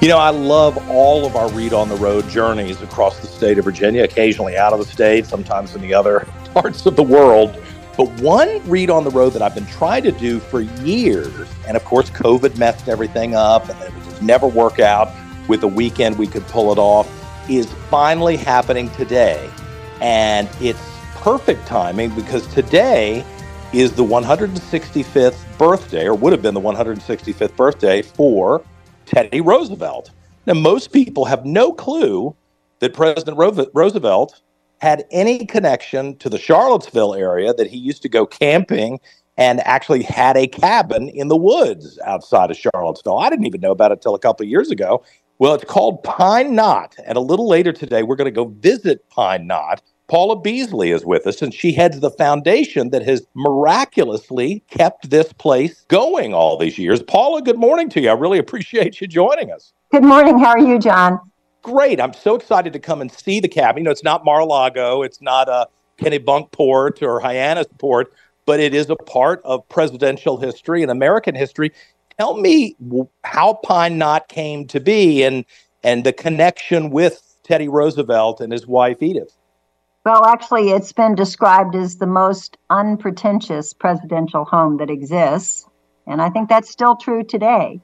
You know, I love all of our Reid on the road journeys across the state of Virginia, occasionally out of the state, sometimes in the other parts of the world. But one Reid on the road that I've been trying to do for years, and of course, COVID messed everything up and it would just never work out with a weekend we could pull it off, is finally happening today. And it's perfect timing because today is the 165th birthday, or would have been the 165th birthday for Teddy Roosevelt. Now, most people have no clue that President Roosevelt had any connection to the Charlottesville area, that he used to go camping and actually had a cabin in the woods outside of Charlottesville. I didn't even know about it until a couple of years ago. Well, it's called Pine Knot. And a little later today, we're going to go visit Pine Knot Paula Beazley is with us, and she heads the foundation that has miraculously kept this place going all these years. Paula, good morning to you. I really appreciate you joining us. Good morning. How are you, John? Great. I'm so excited to come and see the cabin. You know, it's not Mar-a-Lago, it's not a Kennebunkport or Hyannisport, but it is a part of presidential history and American history. Tell me how Pine Knot came to be and and the connection with Teddy Roosevelt and his wife Edith. Well, actually, it's been described as the most unpretentious presidential home that exists. And I think that's still true today.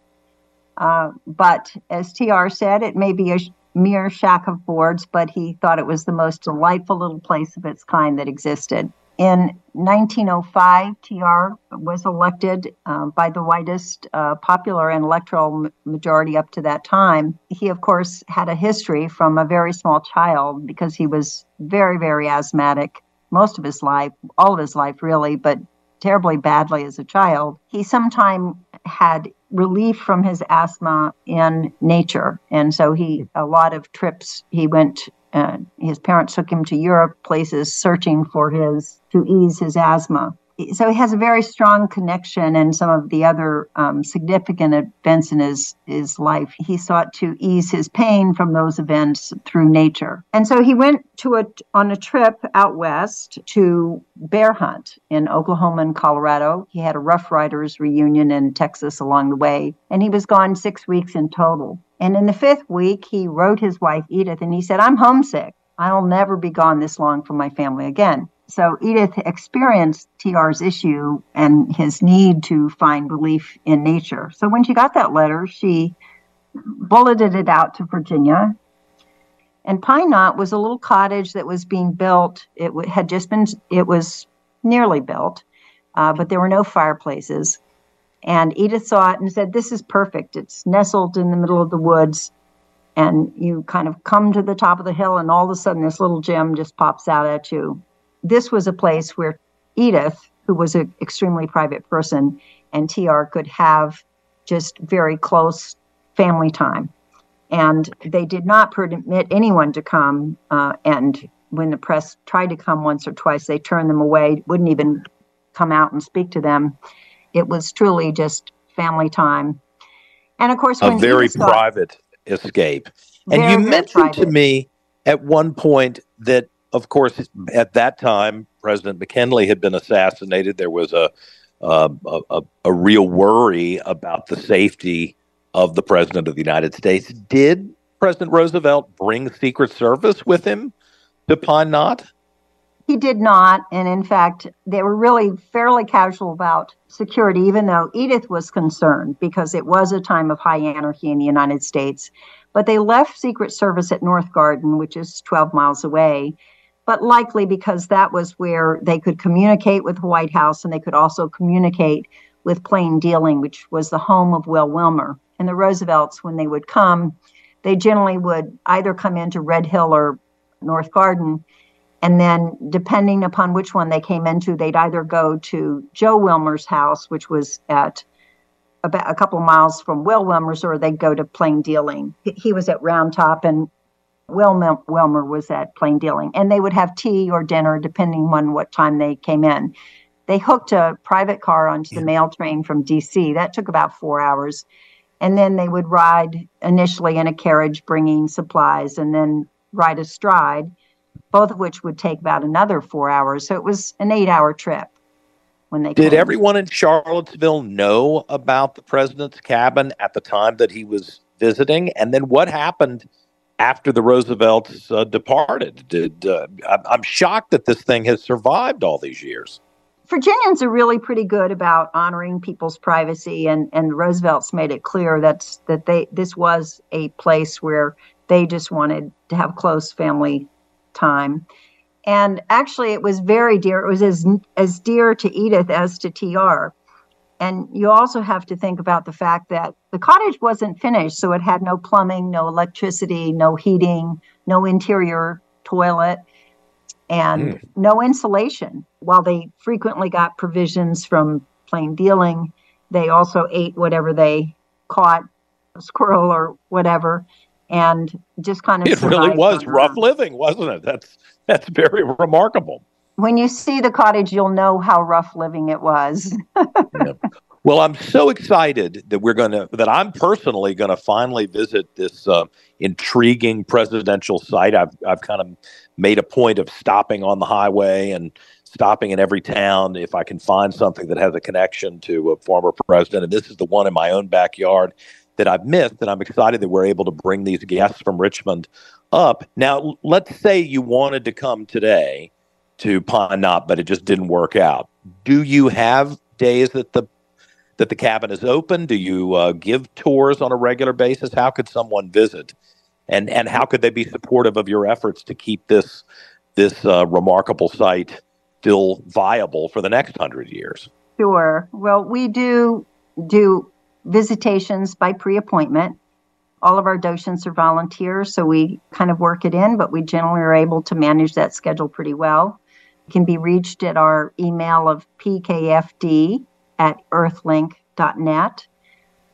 Uh, but as TR said, it may be a mere shack of boards, but he thought it was the most delightful little place of its kind that existed. In 1905, TR was elected uh, by the widest uh, popular and electoral majority up to that time. He, of course, had a history from a very small child because he was very, very asthmatic most of his life, all of his life, really, but terribly badly as a child. He sometime had relief from his asthma in nature. And so he, a lot of trips, he went his parents took him to Europe, places searching for his to ease his asthma so he has a very strong connection and some of the other um, significant events in his, his life. He sought to ease his pain from those events through nature. And so he went to a, on a trip out west to bear hunt in Oklahoma and Colorado. He had a Rough Riders reunion in Texas along the way, and he was gone six weeks in total. And in the fifth week, he wrote his wife Edith and he said, I'm homesick. I'll never be gone this long from my family again. So Edith experienced TR's issue and his need to find relief in nature. So when she got that letter, she bulleted it out to Virginia. And Pine Knot was a little cottage that was being built. It had just been, it was nearly built, uh, but there were no fireplaces. And Edith saw it and said, This is perfect. It's nestled in the middle of the woods. And you kind of come to the top of the hill, and all of a sudden, this little gem just pops out at you this was a place where Edith, who was an extremely private person, and TR could have just very close family time. And they did not permit anyone to come. Uh, and when the press tried to come once or twice, they turned them away, wouldn't even come out and speak to them. It was truly just family time. And of course, it was a very private escape. And you mentioned to me at one point that of course, at that time, President McKinley had been assassinated. There was a um, a, a, a real worry about the safety of the President of the United States. Did President Roosevelt bring Secret Service with him to Pine Knot? He did not. And in fact, they were really fairly casual about security, even though Edith was concerned because it was a time of high anarchy in the United States. But they left Secret Service at North Garden, which is 12 miles away, but likely because that was where they could communicate with the White House and they could also communicate with Plain Dealing, which was the home of Will Wilmer. And the Roosevelts, when they would come, they generally would either come into Red Hill or North Garden And then, depending upon which one they came into, they'd either go to Joe Wilmer's house, which was at about a couple miles from Will Wilmer's, or they'd go to Plain Dealing. He was at Round Top, and Will Wilmer was at Plain Dealing. And they would have tea or dinner, depending on what time they came in. They hooked a private car onto the mail train from DC. That took about four hours. And then they would ride initially in a carriage bringing supplies and then ride astride, both of which would take about another four hours. So it was an eight hour trip when they Did came. everyone in Charlottesville know about the president's cabin at the time that he was visiting? And then what happened after the Roosevelts uh, departed? Did uh, I'm shocked that this thing has survived all these years. Virginians are really pretty good about honoring people's privacy, and and Roosevelt's made it clear that's that they this was a place where they just wanted to have close family time. And actually, it was very dear. It was as as dear to Edith as to TR. And you also have to think about the fact that the cottage wasn't finished, so it had no plumbing, no electricity, no heating, no interior toilet and mm. no insulation. While they frequently got provisions from plain dealing, they also ate whatever they caught, a squirrel or whatever, and just kind of. It really was rough living, wasn't it? That's that's very remarkable. When you see the cottage, you'll know how rough living it was. yeah. Well, I'm so excited that we're going to, that I'm personally going to finally visit this uh, intriguing presidential site. I've, I've kind of made a point of stopping on the highway and stopping in every town if I can find something that has a connection to a former president. And this is the one in my own backyard that I've missed. And I'm excited that we're able to bring these guests from Richmond up. Now, let's say you wanted to come today to Pine Knot, but it just didn't work out. Do you have days that the that the cabin is open? Do you uh, give tours on a regular basis? How could someone visit, and and how could they be supportive of your efforts to keep this this uh, remarkable site still viable for the next hundred years? Sure. Well, we do do visitations by pre-appointment. All of our docents are volunteers, so we kind of work it in, but we generally are able to manage that schedule pretty well. It can be reached at our email of pkfd at earthlink.net,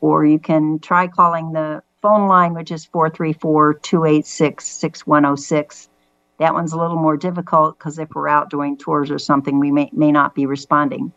or you can try calling the phone line, which is 434 286 6106. That one's a little more difficult because if we're out doing tours or something, we may, may not be responding.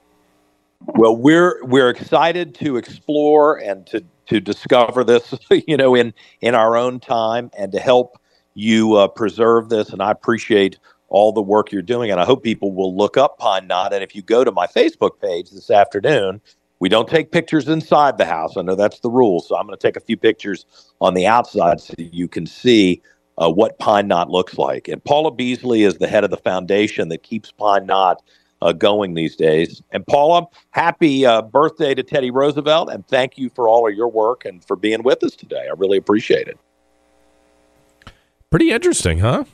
Well, we're we're excited to explore and to to discover this, you know, in in our own time, and to help you uh, preserve this. And I appreciate all the work you're doing. And I hope people will look up Pine Knot. And if you go to my Facebook page this afternoon, we don't take pictures inside the house. I know that's the rule. So I'm going to take a few pictures on the outside so you can see uh, what Pine Knot looks like. And Paula Beazley is the head of the foundation that keeps Pine Knot uh, going these days. And Paula, happy uh, birthday to Teddy Roosevelt. And thank you for all of your work and for being with us today. I really appreciate it. Pretty interesting, huh?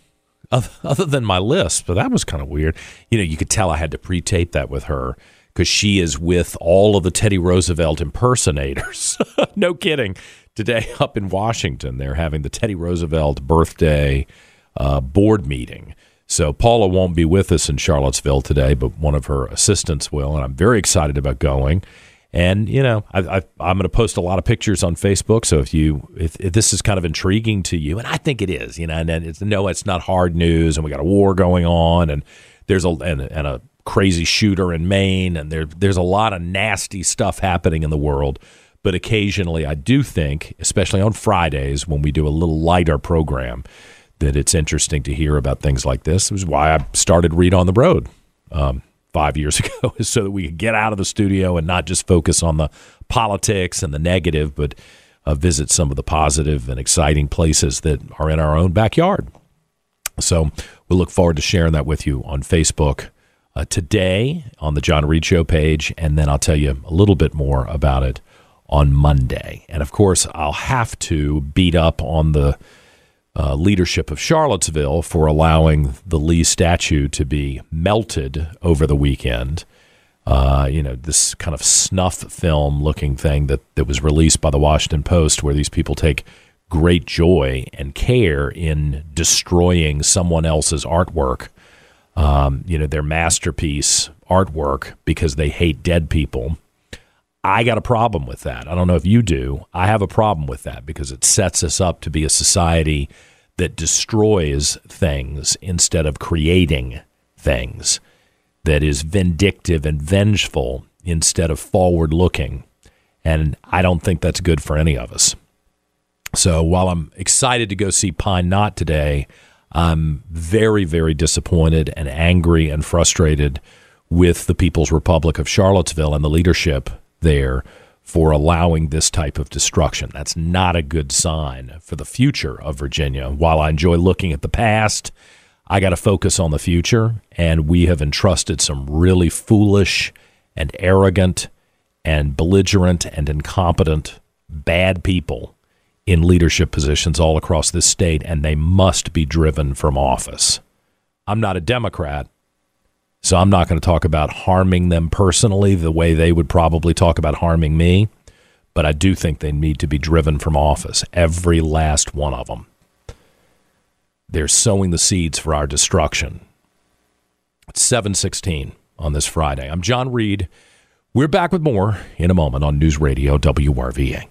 other than my list, but that was kind of weird. You know, you could tell I had to pre-tape that with her because she is with all of the Teddy Roosevelt impersonators. no kidding. Today up in Washington, they're having the Teddy Roosevelt birthday uh, board meeting. So Paula won't be with us in Charlottesville today, but one of her assistants will, and I'm very excited about going. And you know, I, am going to post a lot of pictures on Facebook. So if you if, if, this is kind of intriguing to you, and I think it is, you know, and, it's no, it's not hard news, and we got a war going on, and there's a and, and a crazy shooter in Maine, and there there's a lot of nasty stuff happening in the world. But occasionally, I do think, especially on Fridays when we do a little lighter program, that it's interesting to hear about things like this. It was why I started Reid on the Road. Um, five years ago so that we could get out of the studio and not just focus on the politics and the negative, but uh, visit some of the positive and exciting places that are in our own backyard. So we look forward to sharing that with you on Facebook uh, today on the John Reid Show page, and then I'll tell you a little bit more about it on Monday. And of course, I'll have to beat up on the uh, leadership of Charlottesville for allowing the Lee statue to be melted over the weekend. Uh, you know, this kind of snuff film looking thing that, that was released by the Washington Post, where these people take great joy and care in destroying someone else's artwork. um, you know, their masterpiece artwork because they hate dead people. I got a problem with that. I don't know if you do. I have a problem with that because it sets us up to be a society that destroys things instead of creating things, that is vindictive and vengeful instead of forward looking. And I don't think that's good for any of us. So while I'm excited to go see Pine Knot today, I'm very, very disappointed and angry and frustrated with the People's Republic of Charlottesville and the leadership there for allowing this type of destruction. That's not a good sign for the future of Virginia. While I enjoy looking at the past, I got to focus on the future, and we have entrusted some really foolish and arrogant and belligerent and incompetent bad people in leadership positions all across this state, and they must be driven from office. I'm not a Democrat, so I'm not going to talk about harming them personally the way they would probably talk about harming me, but I do think they need to be driven from office, every last one of them. They're sowing the seeds for our destruction. It's 716 on this Friday. I'm John Reid. We're back with more in a moment on News Radio WRVA.